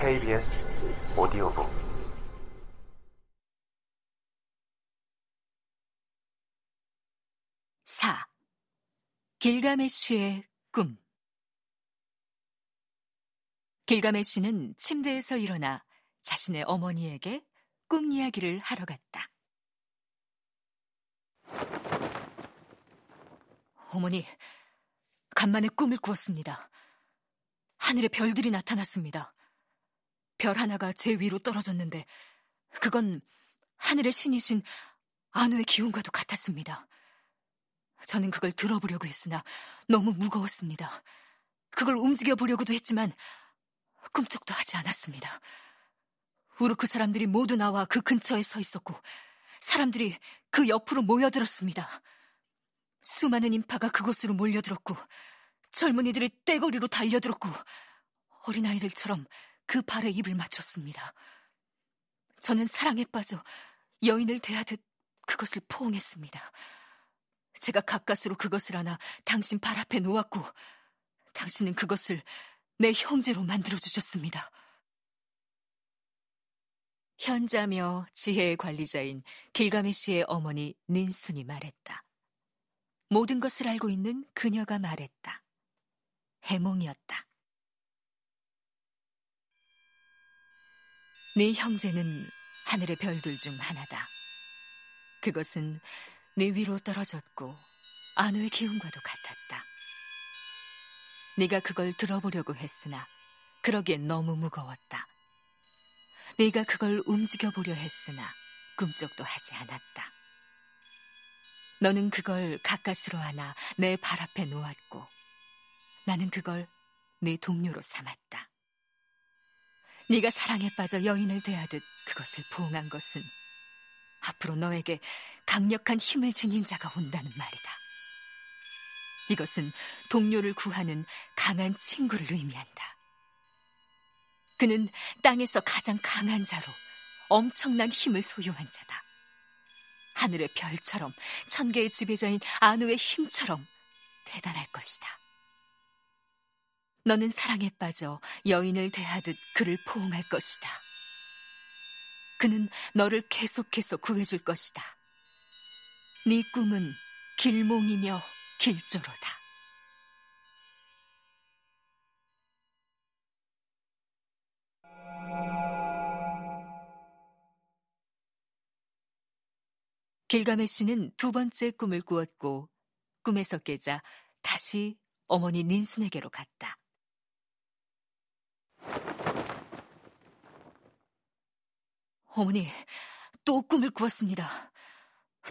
KBS 오디오북 사 길가메쉬의 꿈 길가메쉬는 침대에서 일어나 자신의 어머니에게 꿈 이야기를 하러 갔다. 어머니, 간만에 꿈을 꾸었습니다. 하늘에 별들이 나타났습니다. 별 하나가 제 위로 떨어졌는데 그건 하늘의 신이신 안우의 기운과도 같았습니다. 저는 그걸 들어보려고 했으나 너무 무거웠습니다. 그걸 움직여 보려고도 했지만 꿈쩍도 하지 않았습니다. 우르크 사람들이 모두 나와 그 근처에 서 있었고 사람들이 그 옆으로 모여들었습니다. 수많은 인파가 그곳으로 몰려들었고 젊은이들이 떼거리로 달려들었고 어린아이들처럼 그 발에 입을 맞췄습니다. 저는 사랑에 빠져 여인을 대하듯 그것을 포옹했습니다. 제가 가까스로 그것을 하나 당신 발 앞에 놓았고 당신은 그것을 내 형제로 만들어 주셨습니다. 현자며 지혜의 관리자인 길가메시의 어머니 닌순이 말했다. 모든 것을 알고 있는 그녀가 말했다. 해몽이었다. 네 형제는 하늘의 별들 중 하나다. 그것은 네 위로 떨어졌고 안우의 기운과도 같았다. 네가 그걸 들어보려고 했으나 그러기엔 너무 무거웠다. 네가 그걸 움직여 보려 했으나 꿈쩍도 하지 않았다. 너는 그걸 가까스로 하나 내 발 앞에 놓았고 나는 그걸 내 동료로 삼았다. 네가 사랑에 빠져 여인을 대하듯 그것을 포옹한 것은 앞으로 너에게 강력한 힘을 지닌 자가 온다는 말이다. 이것은 동료를 구하는 강한 친구를 의미한다. 그는 땅에서 가장 강한 자로 엄청난 힘을 소유한 자다. 하늘의 별처럼 천개의 지배자인 아누의 힘처럼 대단할 것이다. 너는 사랑에 빠져 여인을 대하듯 그를 포옹할 것이다. 그는 너를 계속해서 구해줄 것이다. 네 꿈은 길몽이며 길조로다. 길가메시는 두 번째 꿈을 꾸었고 꿈에서 깨자 다시 어머니 닌순에게로 갔다. 어머니, 또 꿈을 꾸었습니다.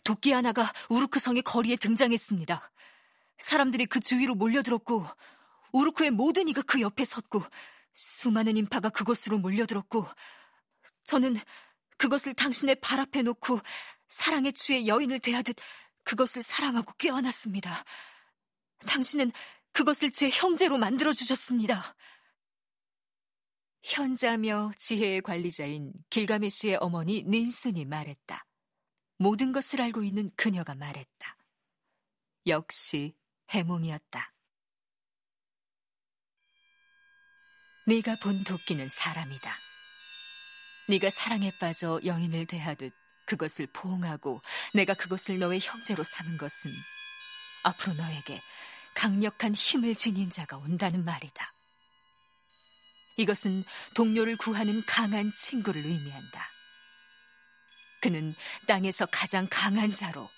도끼 하나가 우르크 성의 거리에 등장했습니다. 사람들이 그 주위로 몰려들었고, 우르크의 모든 이가 그 옆에 섰고, 수많은 인파가 그곳으로 몰려들었고, 저는 그것을 당신의 발 앞에 놓고 사랑에 취해 여인을 대하듯 그것을 사랑하고 껴안았습니다. 당신은 그것을 제 형제로 만들어 주셨습니다. 현자며 지혜의 관리자인 길가메시의 어머니 닌순이 말했다. 모든 것을 알고 있는 그녀가 말했다. 역시 해몽이었다. 네가 본 도끼는 사람이다. 네가 사랑에 빠져 여인을 대하듯 그것을 포옹하고 내가 그것을 너의 형제로 삼은 것은 앞으로 너에게 강력한 힘을 지닌 자가 온다는 말이다. 이것은 동료를 구하는 강한 친구를 의미한다. 그는 땅에서 가장 강한 자로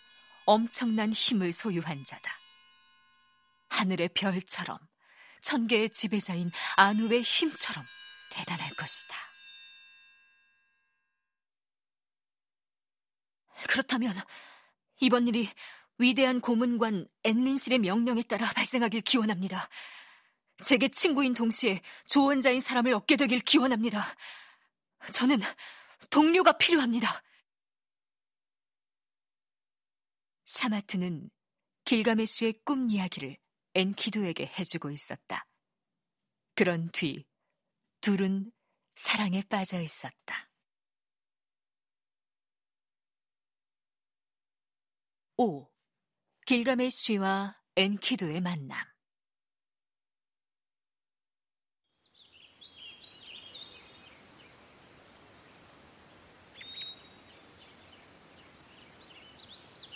엄청난 힘을 소유한 자다. 하늘의 별처럼 천개의 지배자인 아누의 힘처럼 대단할 것이다. 그렇다면 이번 일이 위대한 고문관 앤린실의 명령에 따라 발생하길 기원합니다. 제게 친구인 동시에 조언자인 사람을 얻게 되길 기원합니다. 저는 동료가 필요합니다. 샤마트는 길가메시의 꿈 이야기를 엔키두에게 해주고 있었다. 그런 뒤 둘은 사랑에 빠져 있었다. 5. 길가메시와 엔키두의 만남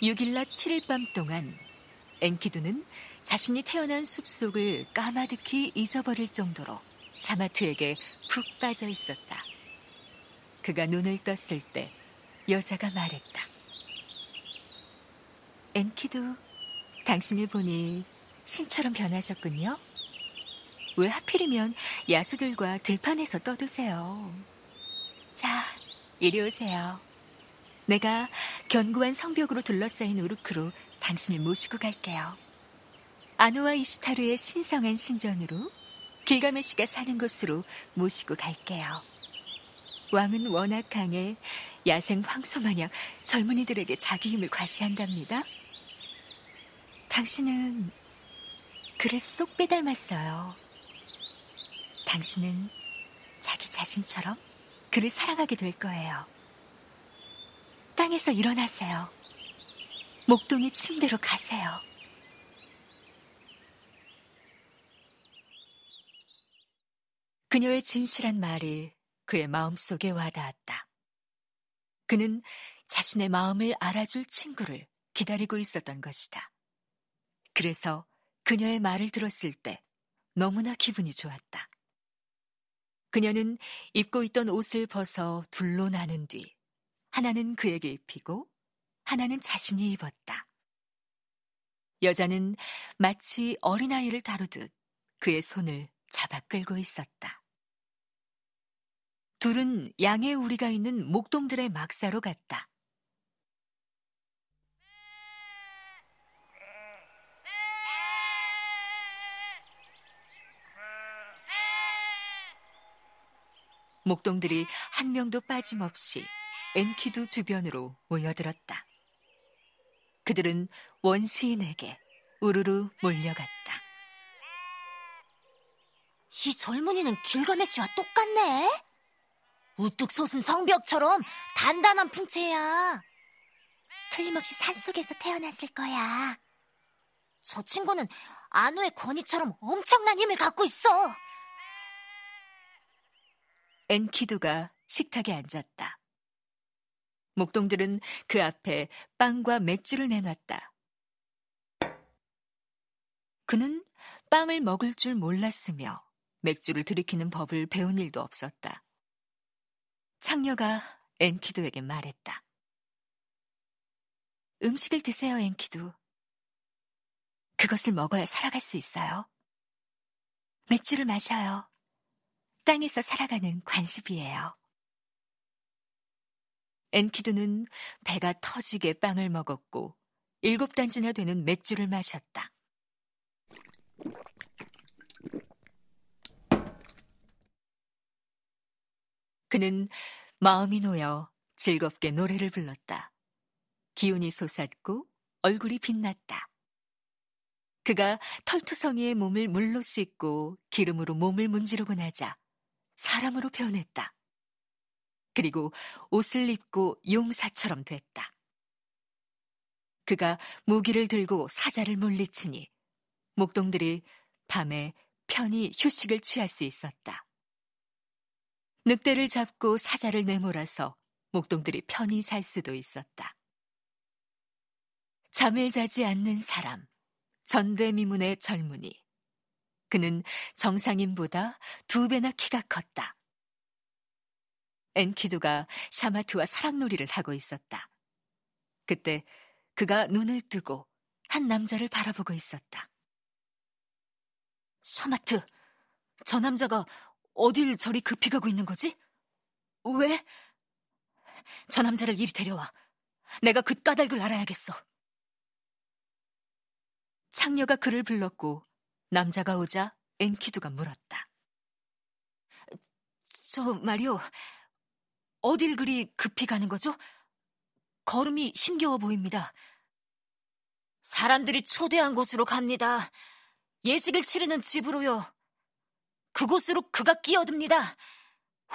6일 낮 7일 밤 동안 엔키두는 자신이 태어난 숲속을 까마득히 잊어버릴 정도로 샤마트에게 푹 빠져 있었다. 그가 눈을 떴을 때 여자가 말했다. 엔키두, 당신을 보니 신처럼 변하셨군요. 왜 하필이면 야수들과 들판에서 떠드세요? 자, 이리 오세요. 내가 견고한 성벽으로 둘러싸인 우르크로 당신을 모시고 갈게요. 아누와 이슈타르의 신성한 신전으로 길가메시가 사는 곳으로 모시고 갈게요. 왕은 워낙 강해 야생 황소 마냥 젊은이들에게 자기 힘을 과시한답니다. 당신은 그를 쏙 빼닮았어요. 당신은 자기 자신처럼 그를 사랑하게 될 거예요. 땅에서 일어나세요. 목동의 침대로 가세요. 그녀의 진실한 말이 그의 마음속에 와닿았다. 그는 자신의 마음을 알아줄 친구를 기다리고 있었던 것이다. 그래서 그녀의 말을 들었을 때 너무나 기분이 좋았다. 그녀는 입고 있던 옷을 벗어 둘로 나눈 뒤 하나는 그에게 입히고 하나는 자신이 입었다. 여자는 마치 어린아이를 다루듯 그의 손을 잡아 끌고 있었다. 둘은 양의 우리가 있는 목동들의 막사로 갔다. 목동들이 한 명도 빠짐없이 엔키두 주변으로 모여들었다. 그들은 원시인에게 우르르 몰려갔다. 이 젊은이는 길가메시와 똑같네. 우뚝 솟은 성벽처럼 단단한 풍채야. 틀림없이 산속에서 태어났을 거야. 저 친구는 안우의 권위처럼 엄청난 힘을 갖고 있어. 엔키두가 식탁에 앉았다. 목동들은 그 앞에 빵과 맥주를 내놨다. 그는 빵을 먹을 줄 몰랐으며 맥주를 들이키는 법을 배운 일도 없었다. 창녀가 엔키두에게 말했다. 음식을 드세요, 엔키두. 그것을 먹어야 살아갈 수 있어요. 맥주를 마셔요. 땅에서 살아가는 관습이에요. 엔키두는 배가 터지게 빵을 먹었고 일곱 단지나 되는 맥주를 마셨다. 그는 마음이 놓여 즐겁게 노래를 불렀다. 기운이 솟았고 얼굴이 빛났다. 그가 털투성이의 몸을 물로 씻고 기름으로 몸을 문지르고 나자 사람으로 변했다. 그리고 옷을 입고 용사처럼 됐다. 그가 무기를 들고 사자를 물리치니 목동들이 밤에 편히 휴식을 취할 수 있었다. 늑대를 잡고 사자를 내몰아서 목동들이 편히 잘 수도 있었다. 잠을 자지 않는 사람, 전대미문의 젊은이. 그는 정상인보다 두 배나 키가 컸다. 엔키두가 샤마트와 사랑놀이를 하고 있었다. 그때 그가 눈을 뜨고 한 남자를 바라보고 있었다. 샤마트, 저 남자가 어딜 저리 급히 가고 있는 거지? 왜? 저 남자를 이리 데려와. 내가 그 까닭을 알아야겠어. 창녀가 그를 불렀고 남자가 오자 엔키두가 물었다. 저 말이오, 어딜 그리 급히 가는 거죠? 걸음이 힘겨워 보입니다. 사람들이 초대한 곳으로 갑니다. 예식을 치르는 집으로요. 그곳으로 그가 끼어듭니다.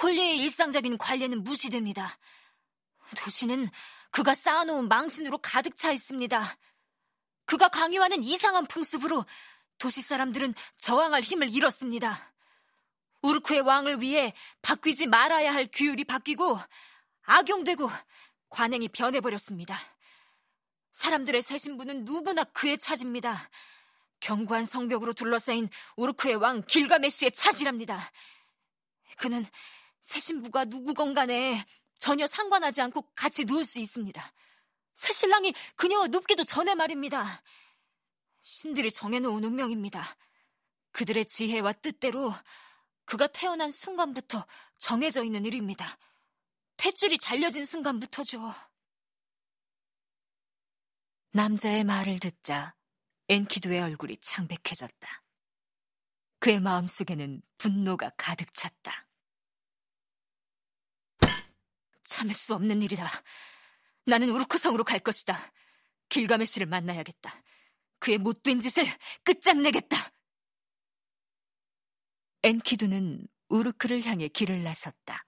홀리의 일상적인 관례는 무시됩니다. 도시는 그가 쌓아놓은 망신으로 가득 차 있습니다. 그가 강요하는 이상한 풍습으로 도시 사람들은 저항할 힘을 잃었습니다. 우르크의 왕을 위해 바뀌지 말아야 할 규율이 바뀌고 악용되고 관행이 변해버렸습니다. 사람들의 새 신부는 누구나 그의 차지입니다. 견고한 성벽으로 둘러싸인 우르크의 왕 길가메시의 차지랍니다. 그는 새 신부가 누구건 간에 전혀 상관하지 않고 같이 누울 수 있습니다. 새 신랑이 그녀와 눕기도 전에 말입니다. 신들이 정해놓은 운명입니다. 그들의 지혜와 뜻대로 그가 태어난 순간부터 정해져 있는 일입니다. 탯줄이 잘려진 순간부터죠. 남자의 말을 듣자 엔키두의 얼굴이 창백해졌다. 그의 마음속에는 분노가 가득 찼다. 참을 수 없는 일이다. 나는 우르크성으로 갈 것이다. 길가메시를 만나야겠다. 그의 못된 짓을 끝장내겠다. 엔키두는 우르크를 향해 길을 나섰다.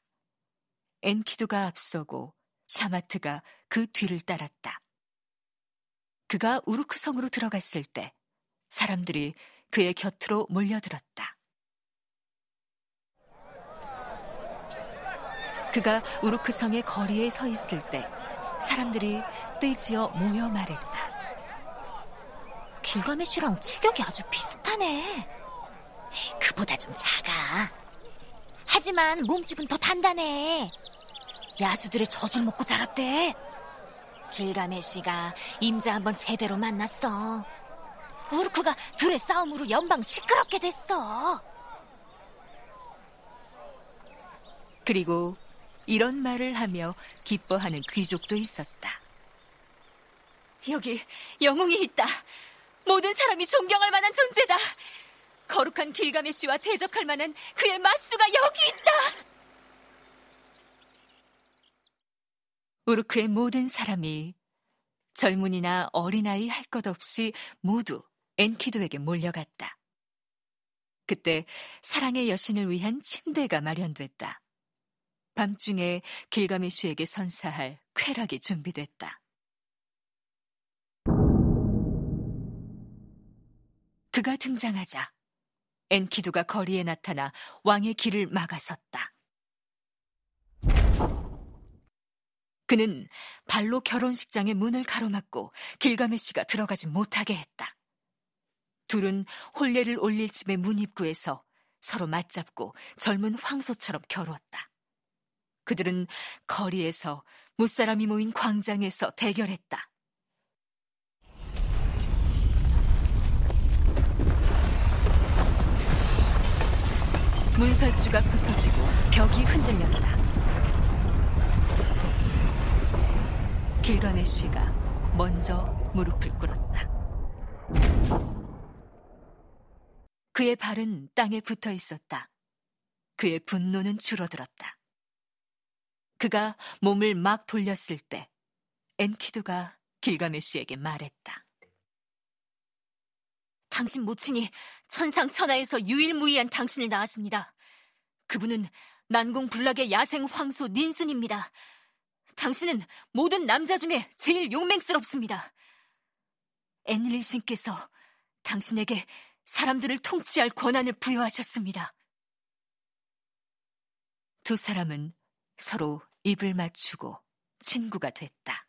엔키두가 앞서고 샤마트가 그 뒤를 따랐다. 그가 우르크 성으로 들어갔을 때 사람들이 그의 곁으로 몰려들었다. 그가 우르크 성의 거리에 서 있을 때 사람들이 떼지어 모여 말했다. 길가메시랑 체격이 아주 비슷하네. 그보다 좀 작아. 하지만 몸집은 더 단단해. 야수들의 젖을 먹고 자랐대. 길가메시가 임자 한번 제대로 만났어. 우르크가 둘의 싸움으로 연방 시끄럽게 됐어. 그리고 이런 말을 하며 기뻐하는 귀족도 있었다. 여기 영웅이 있다. 모든 사람이 존경할 만한 존재다. 거룩한 길가메시와 대적할 만한 그의 마수가 여기 있다. 우르크의 모든 사람이 젊은이나 어린아이 할 것 없이 모두 엔키도에게 몰려갔다. 그때 사랑의 여신을 위한 침대가 마련됐다. 밤중에 길가메슈에게 선사할 쾌락이 준비됐다. 그가 등장하자 엔키두가 거리에 나타나 왕의 길을 막아섰다. 그는 발로 결혼식장의 문을 가로막고 길가메시가 들어가지 못하게 했다. 둘은 혼례를 올릴 집의 문 입구에서 서로 맞잡고 젊은 황소처럼 겨루었다. 그들은 거리에서 무사람이 모인 광장에서 대결했다. 문설주가 부서지고 벽이 흔들렸다. 길가메시가 먼저 무릎을 꿇었다. 그의 발은 땅에 붙어 있었다. 그의 분노는 줄어들었다. 그가 몸을 막 돌렸을 때 엔키두가 길가메시에게 말했다. 당신 모친이 천상천하에서 유일무이한 당신을 낳았습니다. 그분은 난공불락의 야생 황소 닌순입니다. 당신은 모든 남자 중에 제일 용맹스럽습니다. 엔릴 신께서 당신에게 사람들을 통치할 권한을 부여하셨습니다. 두 사람은 서로 입을 맞추고 친구가 됐다.